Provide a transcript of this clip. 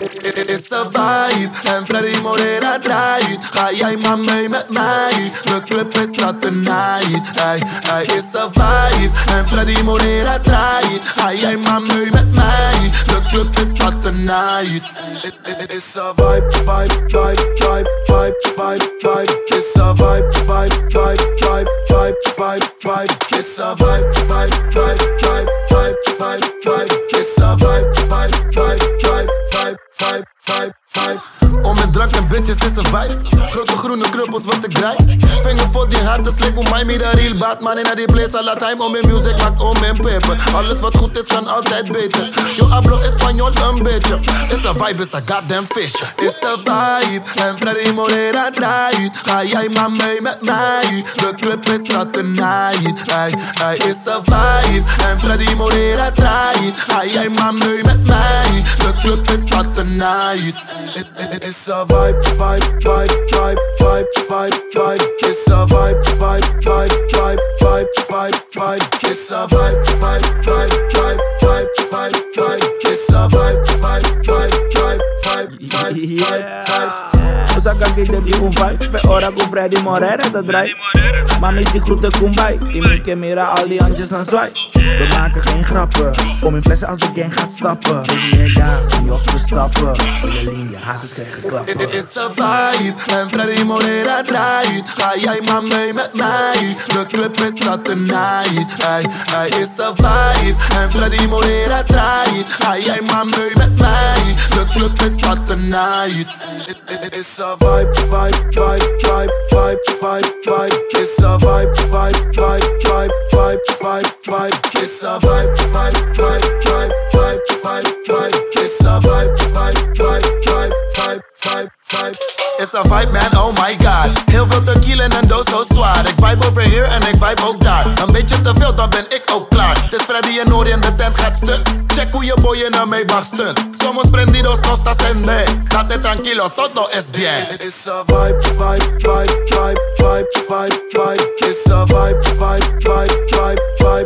Is een vibe en Freddy Morera draait. Ga jij maar mee met mij? De club is zat tonight. Hey, hey, is een vibe en Freddy Morera draait. Ga jij maar mee met mij? De club is zat tonight. Het is een vibe, vibe, vibe, vibe, vibe, vibe, vibe. It's a vibe, vibe. Om met drank en bitches is een vibe. Grote groene kruppels wat ik draai. Vinger voor die harde slik, hoe mij meer real Batman in die place. Alla time om mijn music maakt om mijn paper. Alles wat goed is kan altijd beter. Yo hablo español een beetje. Is een vibe, is een goddamn fish. Is een vibe en Freddy Morera draait. Ga jij maar mee met mij? De club is not. Hey, hey, is een vibe en Freddy Morera draait. Ga jij maar mee met mij? Not tonight. It, it, it's a vibe, vibe, vibe, vibe, vibe, vibe, vibe. It's a vibe, vibe, vibe, vibe, vibe, vibe, vibe. It's a vibe, vibe, vibe, vibe, vibe, vibe, vibe. It's a vibe, vibe, vibe, vibe, vibe, vibe, vibe, vibe. O sea que aquí te digo un vibe Ve ora con Freddy Morera te draai Mami die groeten Kumbay Die Mieke mira al die handjes aan zwaai We maken geen grappen Om in flessen als de gang gaat stappen Geef meer gas dan Jos Verstappen Wil je haters krijgen klappen Het is een vibe en Freddy Morera draait. Ga jij maar mee met mij? De club is not tonight. Hey, hey, is een vibe en Freddy Morera draait. Ga jij maar mee met mij? De club is not tonight. Het is een vibe, vibe, vibe, vibe, vibe, vibe, vibe. It's a vibe, vibe, vibe, vibe, vibe, vibe, vibe. It's a vibe, vibe, vibe, vibe, vibe, vibe, vibe. It's a vibe, vibe, vibe, vibe, vibe, vibe, vibe. It's a vibe man, oh my god. Heel veel tequila en een doos zo zwaar. Ik vibe over here en ik vibe ook daar. Een beetje te veel, dan ben ik ook klaar. Het is Freddy en Nori en de tent gaat stuk. Check hoe je boy in een Maybach stunt. Somos prendidos, no estás en de. Date tranquilo, todo es bien. It's a vibe, vibe, vibe, vibe, vibe, vibe, vibe. It's a vibe, vibe, vibe, vibe, vibe,